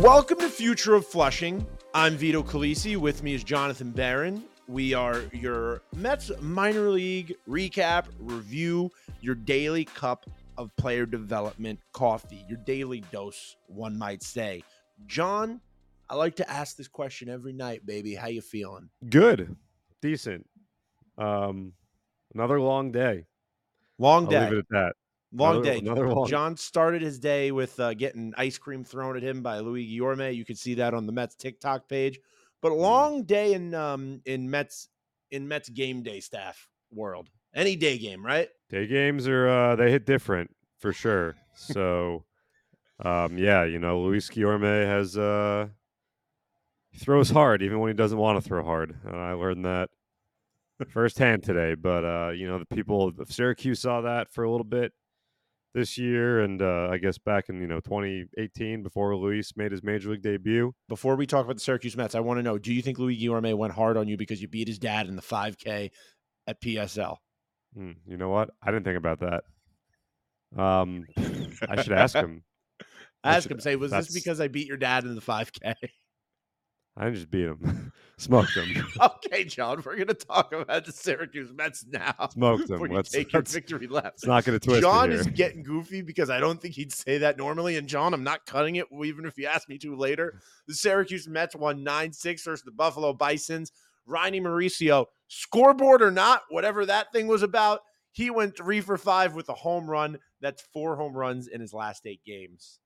Welcome to Future of Flushing. I'm Vito Calisi. With me is Jonathan Barron. We are your Mets minor league recap, review, your daily cup of player development coffee, your daily dose, one might say. John, I like to ask this question every night, baby. How you feeling? Good, decent. Um, another long day. Long I'll day. leave it at that. Long Another- day. Another long. John started his day with uh, getting ice cream thrown at him by Luis Guillorme. You can see that on the Mets TikTok page. But Mm. long day in um in Mets in Mets game day staff world. Any day game, right? Day games are uh, they hit different for sure. So, um, yeah, you know, Luis Guillorme has uh, he throws hard even when he doesn't want to throw hard. And I learned that firsthand today. But uh, you know, the people of Syracuse saw that for a little bit this year, and uh, I guess back in you know 2018 before Luis made his major league debut. Before we talk about the Syracuse Mets, I want to know: Do you think Luis Guillorme went hard on you because you beat his dad in the 5K at PSL? Hmm, you know what? I didn't think about that. Um, I should ask him. Ask should- him. Say, was this because I beat your dad in the 5K? I just beat him, smoked him, okay, John, we're gonna talk about the Syracuse Mets now. smoked you Let's, take your victory lap. let's not going to twist John is getting goofy because I don't think he'd say that normally. And John, I'm not cutting it, even if you ask me to later. The Syracuse Mets won 9 6 versus the Buffalo Bisons. Ronny Mauricio, scoreboard or not, whatever that thing was about, he went three for five with a home run. That's four home runs in his last eight games.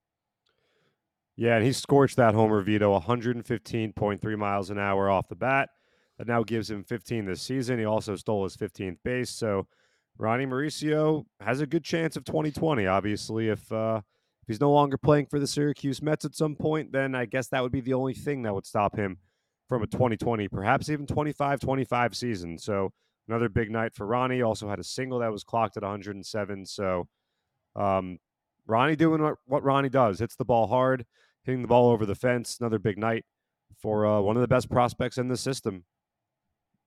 Yeah, and he scorched that homer Vito 115.3 miles an hour off the bat. That now gives him 15 this season. He also stole his 15th base. So Ronny Mauricio has a good chance of 2020. Obviously, if uh, if he's no longer playing for the Syracuse Mets at some point, then I guess that would be the only thing that would stop him from a 2020, perhaps even 25 25 season. So another big night for Ronny. Also had a single that was clocked at 107. So um, Ronny doing what, what Ronny does hits the ball hard, hitting the ball over the fence. Another big night for uh, one of the best prospects in the system.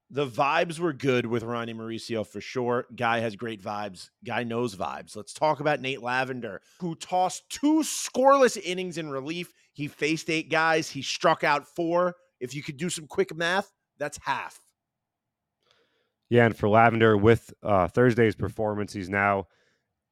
The vibes were good with Ronny Mauricio for sure. Guy has great vibes. Guy knows vibes. Let's talk about Nate Lavender, who tossed two scoreless innings in relief. He faced eight guys. He struck out four. If you could do some quick math, that's half. Yeah, and for Lavender, with uh, Thursday's performance, he's now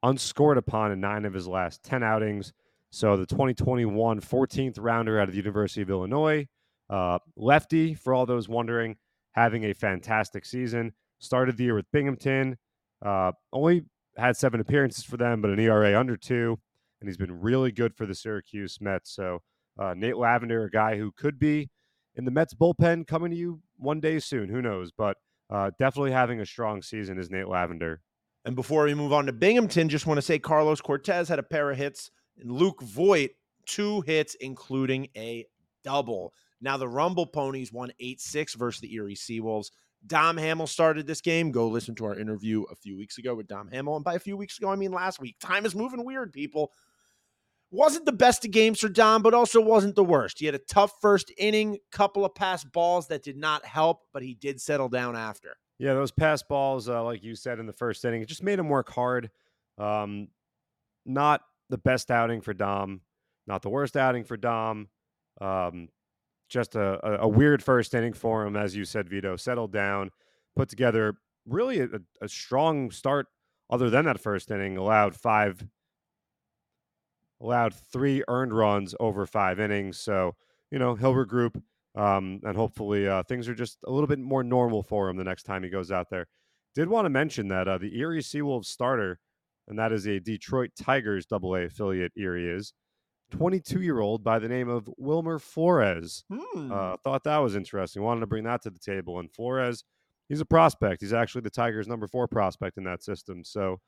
unscored upon in nine of his last 10 outings. So the 2021 14th rounder out of the University of Illinois, uh, lefty, for all those wondering, having a fantastic season. Started the year with Binghamton, uh, only had seven appearances for them, but an ERA under two, and he's been really good for the Syracuse Mets. So uh, Nate Lavender, a guy who could be in the Mets bullpen coming to you one day soon. Who knows? But uh, definitely having a strong season is Nate Lavender. And before we move on to Binghamton, just want to say Carlos Cortes had a pair of hits, and Luke Voit two hits, including a double. Now the Rumble Ponies won 8-6 versus the Erie Seawolves. Dom Hamel started this game. Go listen to our interview a few weeks ago with Dom Hamel. And by a few weeks ago, I mean last week. Time is moving weird, people. Wasn't the best of games for Dom, but also wasn't the worst. He had a tough first inning, couple of pass balls that did not help, but he did settle down after. Yeah, those pass balls, uh, like you said in the first inning, it just made him work hard. Um, not the best outing for Dom, not the worst outing for Dom. Um, just a, a, weird first inning for him, as you said, Vito. Settled down, put together really a, a strong start. Other than that first inning, allowed five, allowed three earned runs over five innings. So you know he'll regroup, um, and hopefully uh, things are just a little bit more normal for him the next time he goes out there. Did want to mention that uh, the Erie Seawolves starter, and that is a Detroit Tigers Double A affiliate. Erie is 22 year old by the name of Wilmer Flores. Hmm. Uh, thought that was interesting. Wanted to bring that to the table. And Flores, he's a prospect. He's actually the Tigers' number four prospect in that system. So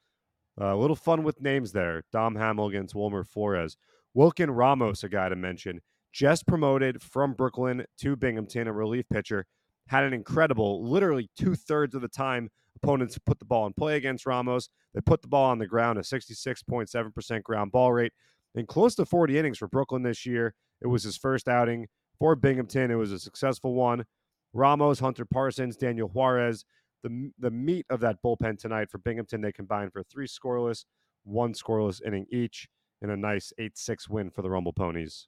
uh, a little fun with names there. Dom Hamel against Wilmer Flores. Wilkin Ramos, a guy to mention, just promoted from Brooklyn to Binghamton, a relief pitcher. Had an incredible, literally two thirds of the time opponents put the ball in play against Ramos. They put the ball on the ground, a 66.7% ground ball rate, and close to 40 innings for Brooklyn this year. It was his first outing for Binghamton. It was a successful one. Ramos, Hunter Parsons, Daniel Juarez, the the meat of that bullpen tonight for Binghamton. They combined for three scoreless, one scoreless inning each, in a nice eight six win for the Rumble Ponies.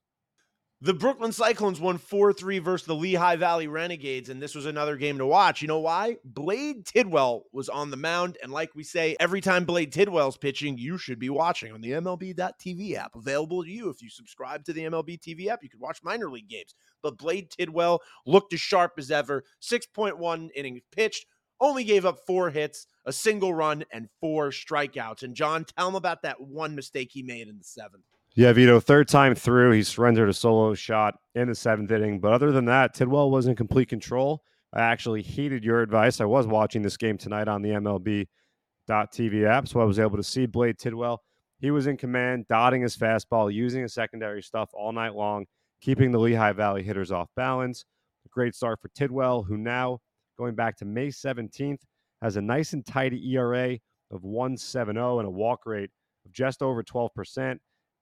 The Brooklyn Cyclones won 4 3 versus the Lehigh Valley Renegades, and this was another game to watch. You know why? Blade Tidwell was on the mound, and like we say, every time Blade Tidwell's pitching, you should be watching on the MLB.TV app, available to you. If you subscribe to the MLB TV app, you can watch minor league games. But Blade Tidwell looked as sharp as ever, 6.1 innings pitched, only gave up four hits, a single run, and four strikeouts. And John, tell him about that one mistake he made in the seventh. Yeah, Vito, third time through, he surrendered a solo shot in the seventh inning. But other than that, Tidwell was in complete control. I actually heeded your advice. I was watching this game tonight on the MLB.TV app, so I was able to see Blade Tidwell. He was in command, dotting his fastball, using his secondary stuff all night long, keeping the Lehigh Valley hitters off balance. A great start for Tidwell, who now, going back to May 17th, has a nice and tidy ERA of 170 and a walk rate of just over 12%.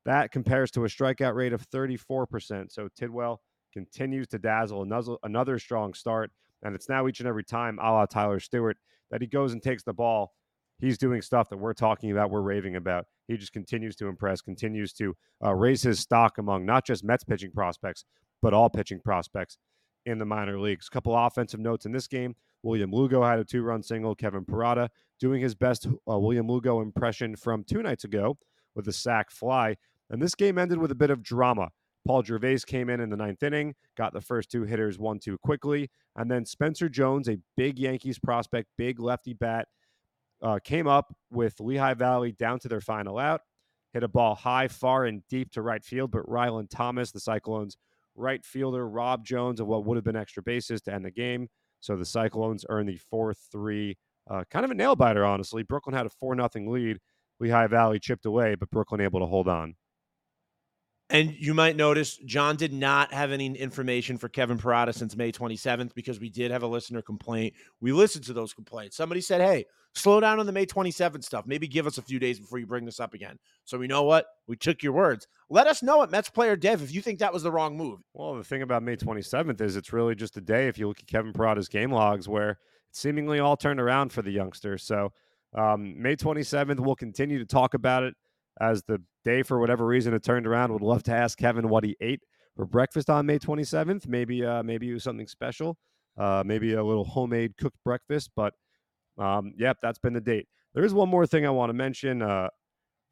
That compares to a strikeout rate of 34%. So Tidwell continues to dazzle another, another strong start. And it's now each and every time, a la Tyler Stuart, that he goes and takes the ball. He's doing stuff that we're talking about, we're raving about. He just continues to impress, continues to uh, raise his stock among not just Mets pitching prospects, but all pitching prospects in the minor leagues. A couple offensive notes in this game. William Lugo had a two run single. Kevin Parada doing his best uh, William Lugo impression from two nights ago with a sac fly. And this game ended with a bit of drama. Paul Gervase came in in the ninth inning, got the first two hitters one two quickly, and then Spencer Jones, a big Yankees prospect, big lefty bat, uh, came up with Lehigh Valley down to their final out, hit a ball high, far, and deep to right field, but Rhylan Thomas, the Cyclones right fielder, robbed Jones of what would have been extra bases to end the game. So the Cyclones earn the 4 3, uh, kind of a nail biter, honestly. Brooklyn had a 4 0 lead. Lehigh Valley chipped away, but Brooklyn able to hold on. And you might notice John did not have any information for Kevin Parada since May 27th because we did have a listener complaint. We listened to those complaints. Somebody said, hey, slow down on the May 27th stuff. Maybe give us a few days before you bring this up again. So we know what? We took your words. Let us know at Mets Player Dev if you think that was the wrong move. Well, the thing about May 27th is it's really just a day, if you look at Kevin Parada's game logs, where seemingly all turned around for the youngster. So um, May 27th, we'll continue to talk about it as the day for whatever reason it turned around. Would love to ask Kevin what he ate for breakfast on May 27th. Maybe uh, maybe it was something special. Uh, maybe a little homemade cooked breakfast. But um, yep, that's been the date. There is one more thing I want to mention. Uh,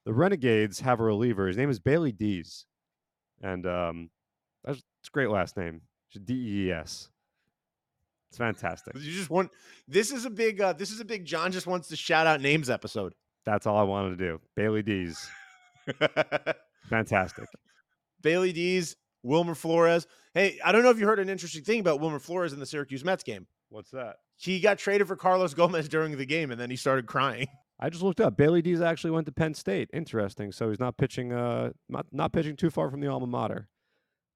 the Renegades have a reliever. His name is Bailey Dees, and um, that's it's a great last name. D E E S. It's fantastic. You just want this is a big uh, this is a big John just wants to shout out names episode. That's all I wanted to do. Bailey Dees. Fantastic. Bailey Dees, Wilmer Flores. Hey, I don't know if you heard an interesting thing about Wilmer Flores in the Syracuse Mets game. What's that? He got traded for Carlos Gomez during the game and then he started crying. I just looked up. Bailey Dees actually went to Penn State. Interesting. So he's not pitching uh not, not pitching too far from the alma mater.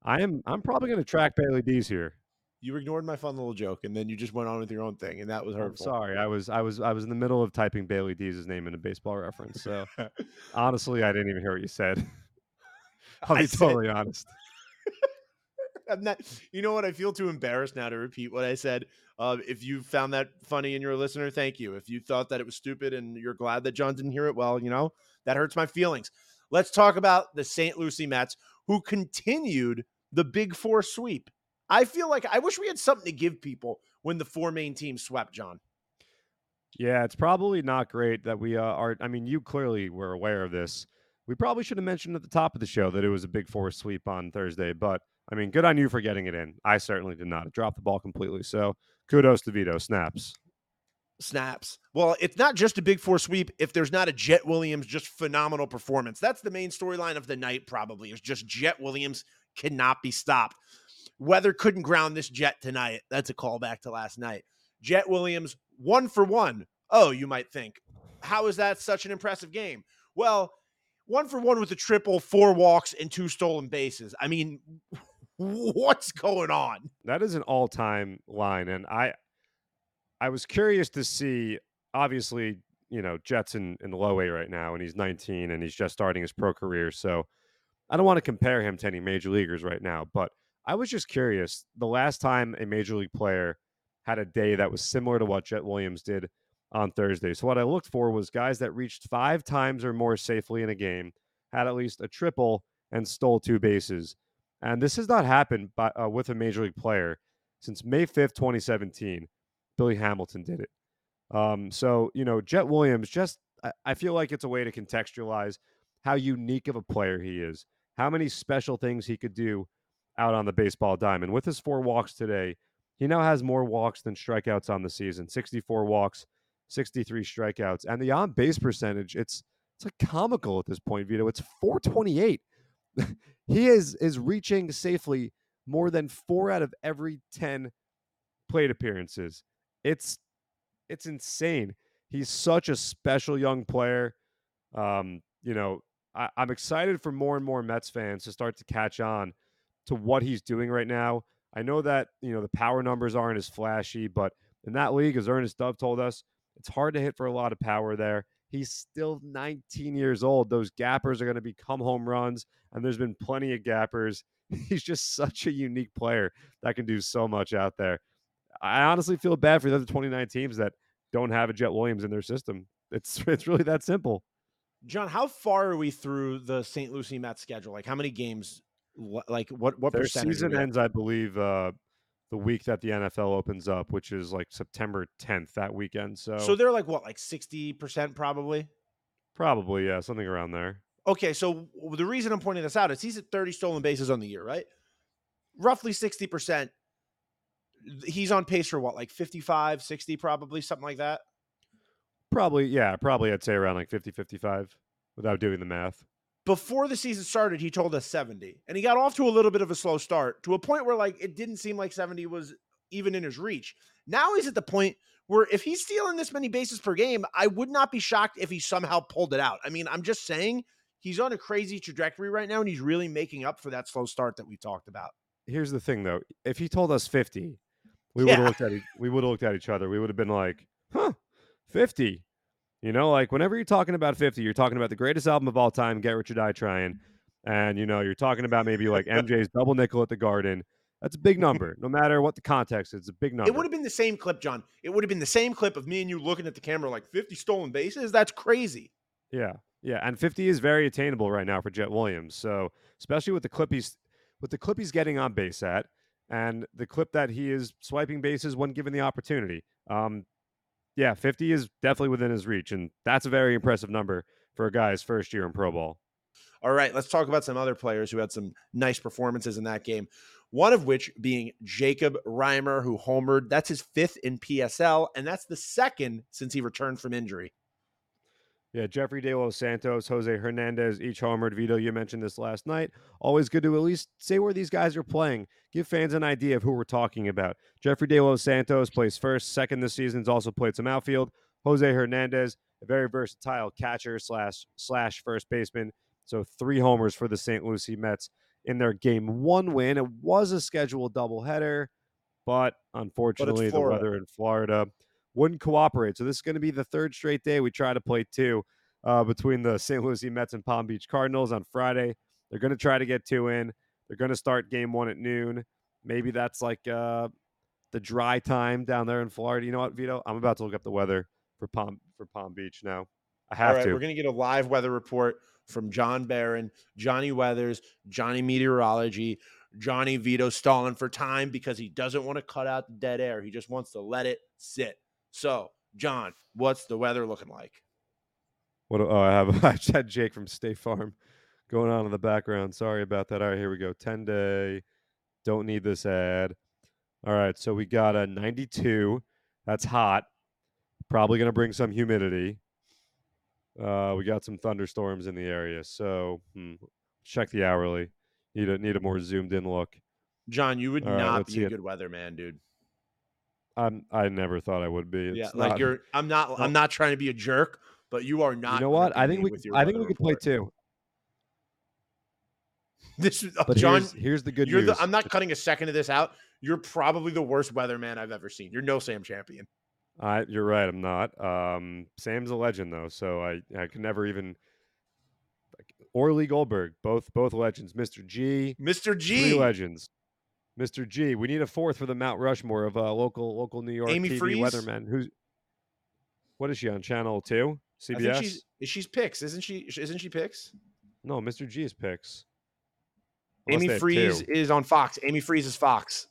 I am I'm probably gonna track Bailey Dees here. You ignored my fun little joke, and then you just went on with your own thing, and that was hurtful. I'm sorry, I was I was I was in the middle of typing Bailey Dees' name in a baseball reference. So honestly, I didn't even hear what you said. I'll be I totally said- honest. I'm not. You know what? I feel too embarrassed now to repeat what I said. Uh, if you found that funny and you're a listener, thank you. If you thought that it was stupid and you're glad that John didn't hear it, well, you know that hurts my feelings. Let's talk about the St. Lucie Mets, who continued the Big Four sweep. I feel like I wish we had something to give people when the four main teams swept. John, Yeah, it's probably not great that we uh, are. I mean, you clearly were aware of this. We probably should have mentioned at the top of the show that it was a big four sweep on Thursday, but I mean, good on you for getting it in. I certainly did not. drop the ball completely. So kudos to Vito. Snaps. snaps. Well, it's not just a Big Four sweep if there's not a Jett Williams just phenomenal performance. That's the main storyline of the night, probably, is just Jett Williams cannot be stopped. Weather couldn't ground this Jet tonight. That's a callback to last night. Jett Williams, one for one. Oh, you might think, how is that such an impressive game? Well, one for one with a triple, four walks, and two stolen bases. I mean, what's going on? That is an all-time line, and I, I was curious to see. Obviously, you know, Jett's in, in low A right now, and he's 19, and he's just starting his pro career. So, I don't want to compare him to any major leaguers right now, but I was just curious. The last time a major league player had a day that was similar to what Jett Williams did on Thursday. So, what I looked for was guys that reached five times or more safely in a game, had at least a triple, and stole two bases. And this has not happened by, uh, with a major league player since May 5th, 2017. Billy Hamilton did it. Um, so, you know, Jett Williams, just, I, I feel like it's a way to contextualize how unique of a player he is, how many special things he could do out on the baseball diamond. With his four walks today, he now has more walks than strikeouts on the season 64 walks, 63 strikeouts. And the on base percentage, it's, it's like comical at this point, Vito. It's 428. he is is reaching safely more than four out of every 10 plate appearances. It's it's insane. He's such a special young player. Um, you know, I, I'm excited for more and more Mets fans to start to catch on to what he's doing right now. I know that, you know, the power numbers aren't as flashy, but in that league, as Ernest Dove told us, it's hard to hit for a lot of power there. He's still 19 years old. Those gappers are going to become home runs, and there's been plenty of gappers. He's just such a unique player that can do so much out there. I honestly feel bad for the other 29 teams that don't have a Jett Williams in their system. It's it's really that simple. John, how far are we through the St. Lucie Mets schedule? Like, how many games? Like, what what their season ends, I believe, uh, the week that the NFL opens up, which is like September 10th that weekend. So, so they're like what, like sixty percent probably. Probably, yeah, something around there. Okay, so the reason I'm pointing this out is he's at 30 stolen bases on the year, right? Roughly 60%. He's on pace for what, like 55, 60, probably, something like that? Probably, yeah, probably I'd say around like 50, 55 without doing the math. Before the season started, he told us 70. And he got off to a little bit of a slow start to a point where, like, it didn't seem like 70 was even in his reach. Now he's at the point where if he's stealing this many bases per game, I would not be shocked if he somehow pulled it out. I mean, I'm just saying he's on a crazy trajectory right now, and he's really making up for that slow start that we talked about. Here's the thing, though: if he told us 50, we would have looked at we would have looked at each other. We would have been like, "Huh, 50." You know, like whenever you're talking about 50, you're talking about the greatest album of all time, Get Rich or Die Trying, and you know, you're talking about maybe like MJ's Double Nickel at the Garden. That's a big number, no matter what the context. It's a big number. It would have been the same clip, John. It would have been the same clip of me and you looking at the camera like 50 stolen bases. That's crazy. Yeah, yeah, and 50 is very attainable right now for Jett Williams. So especially with the clip he's with the clip he's getting on base at, and the clip that he is swiping bases when given the opportunity. Um, yeah, 50 is definitely within his reach, and that's a very impressive number for a guy's first year in pro Bowl. All right, let's talk about some other players who had some nice performances in that game. One of which being Jacob Reimer, who homered. That's his fifth in PSL, and that's the second since he returned from injury. Yeah, Jeffrey De Los Santos, Jose Hernandez, each homered. Vito, you mentioned this last night. Always good to at least say where these guys are playing. Give fans an idea of who we're talking about. Jeffrey De Los Santos plays first, second this season. He's also played some outfield. Jose Hernandez, a very versatile catcher slash slash first baseman. So three homers for the St. Lucie Mets in their game one win. It was a scheduled doubleheader, but unfortunately, but the weather in Florida wouldn't cooperate. So this is going to be the third straight day we try to play two uh, between the St. Lucie Mets and Palm Beach Cardinals on Friday. They're going to try to get two in. They're going to start game one at noon. Maybe that's like uh, the dry time down there in Florida. You know what, Vito? I'm about to look up the weather for Palm for Palm Beach now. I have All right, to. We're going to get a live weather report from John Barron, Johnny Weathers, Johnny Meteorology, Johnny Vito stalling for time because he doesn't want to cut out the dead air. He just wants to let it sit. So, John, what's the weather looking like? What? Oh, I have. I just had Jake from State Farm going on in the background. Sorry about that. All right, here we go. Ten day. Don't need this ad. All right, so we got a 92. That's hot. Probably going to bring some humidity. Uh, we got some thunderstorms in the area, so hmm, check the hourly. Need a need a more zoomed in look. John, you would All right, not let's be a it. good weatherman, dude. I'm I never thought I would be. It's yeah, like not- you're. I'm not. I'm not trying to be a jerk, but you are not. You know what? I think we could- I think we could play two. This is uh, But John. here's, here's the good You're news. the, I'm not cutting a second of this out. You're probably the worst weatherman I've ever seen. You're no Sam Champion. I, you're right. I'm not. Um, Sam's a legend though, so I I could never even. Orly Goldberg, both both legends. Mr. G, Mr. three G. legends. Mr. G, we need a fourth for the Mount Rushmore of uh, local local New York Amy TV Freeze? weathermen. Who's what is she on Channel Two? I think CBS? she's she's picks, isn't she? Isn't she picks? No, Mr. G is picks. Unless Amy Freeze is on Fox. Amy Freeze is Fox.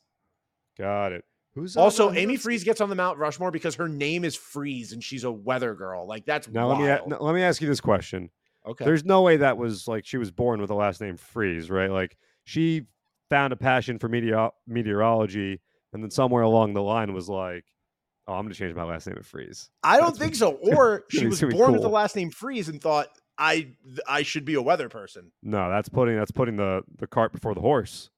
Got it. Who's Also, Amy Freeze gets on the Mount Rushmore because her name is Freeze and she's a weather girl. Like that's Now wild. let me let me ask you this question. okay. There's no way that was like she was born with the last name Freeze, right? Like she found a passion for meteor- meteorology, and then somewhere along the line was like, "Oh, I'm gonna change my last name to Freeze." I don't That's think so. Or she was born with the last name Freeze and thought I I should be a weather person. No, that's putting that's putting the the cart before the horse.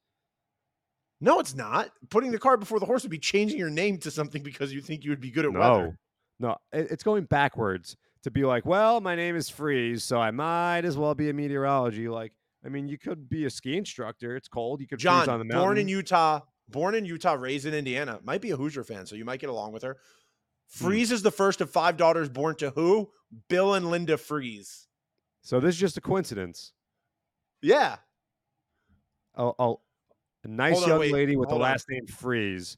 No, it's not. Putting the cart before the horse would be changing your name to something because you think you would be good at No, weather. no, it- it's going backwards to be like, well, my name is Freeze, so I might as well be a meteorology. Like, I mean, you could be a ski instructor. It's cold. You could John, freeze on the mountain. born in Utah, born in Utah, raised in Indiana, might be a Hoosier fan, so you might get along with her. Hmm. Freeze is the first of five daughters born to who? Bill and Linda Freeze. so this is just a coincidence. Yeah. a, a, a nice on, young wait, lady with the hold on. last name Freeze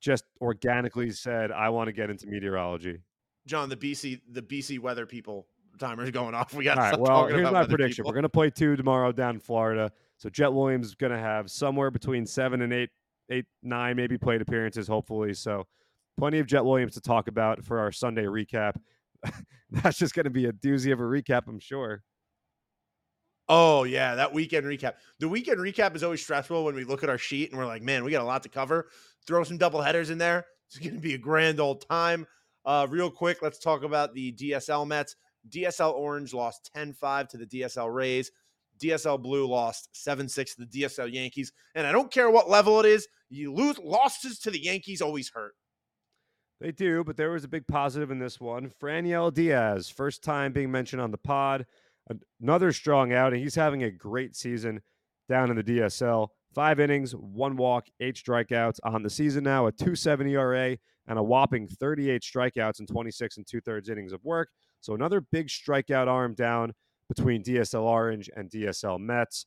just organically said, "I want to get into meteorology." John, the BC, the BC weather people timer's going off. We got All to right. Well, talking here's about my prediction: people. we're gonna play two tomorrow down in Florida. So Jett Williams is gonna have somewhere between seven and eight, eight, nine, maybe plate appearances, hopefully. So plenty of Jett Williams to talk about for our Sunday recap. That's just gonna be a doozy of a recap, I'm sure. Oh yeah, that weekend recap. The weekend recap is always stressful when we look at our sheet and we're like, man, we got a lot to cover. Throw some double headers in there. It's going to be a grand old time. Uh, real quick, let's talk about the DSL Mets. DSL Orange lost 10-5 to the DSL Rays. DSL Blue lost 7-6 to the DSL Yankees. And I don't care what level it is, you lose losses to the Yankees always hurt. They do, but there was a big positive in this one. Franiel Diaz, first time being mentioned on the pod. Another strong outing. He's having a great season down in the DSL. Five innings, one walk, eight strikeouts on the season now, a 270 ERA, and a whopping 38 strikeouts in 26 and two thirds innings of work. So another big strikeout arm down between DSL Orange and DSL Mets.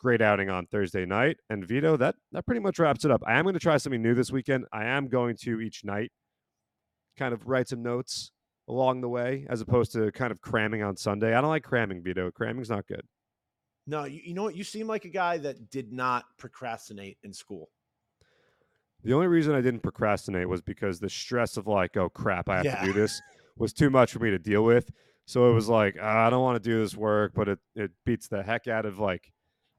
Great outing on Thursday night. And Vito, that that pretty much wraps it up. I am going to try something new this weekend. I am going to each night kind of write some notes along the way as opposed to kind of cramming on Sunday. I don't like cramming, Vito. Cramming's not good. No, you, you know what? You seem like a guy that did not procrastinate in school. The only reason I didn't procrastinate was because the stress of like, oh crap, I have Yeah. to do this was too much for me to deal with. So it was like, "Ah, I don't want to do this work, but it it beats the heck out of like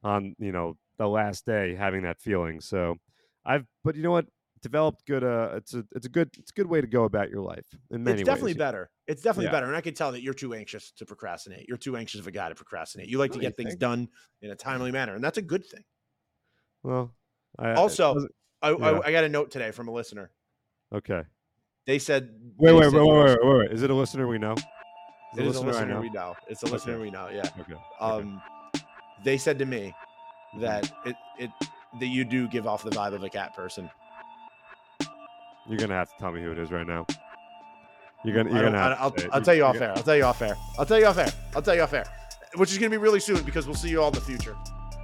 on, you know, the last day having that feeling. So I've but you know what? Developed good uh it's a it's a good it's a good way to go about your life in many it's definitely ways. better. It's definitely Yeah. better. And I can tell that you're too anxious to procrastinate. You're too anxious of a guy to procrastinate. You like to get things think? done in a timely manner, and that's a good thing. Well, I, Also, I, Yeah. I, I got a note today from a listener. okay. They said, Wait, they wait, said wait, wait, wait, wait, wait. Is it a listener we know? Is It is a listener we know. It's a Okay. listener we know. Yeah. Okay. okay. Um, they said to me that it it that you do give off the vibe of a cat person. You're gonna have to tell me who it is right now. You're gonna. You're gonna. Have I'll, to it. I'll tell you off air. I'll tell you off air. I'll tell you off air. I'll tell you off air. Which is going to be really soon because we'll see you all in the future.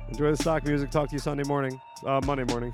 Enjoy the stock music. Talk to you Sunday morning. Uh, Monday morning.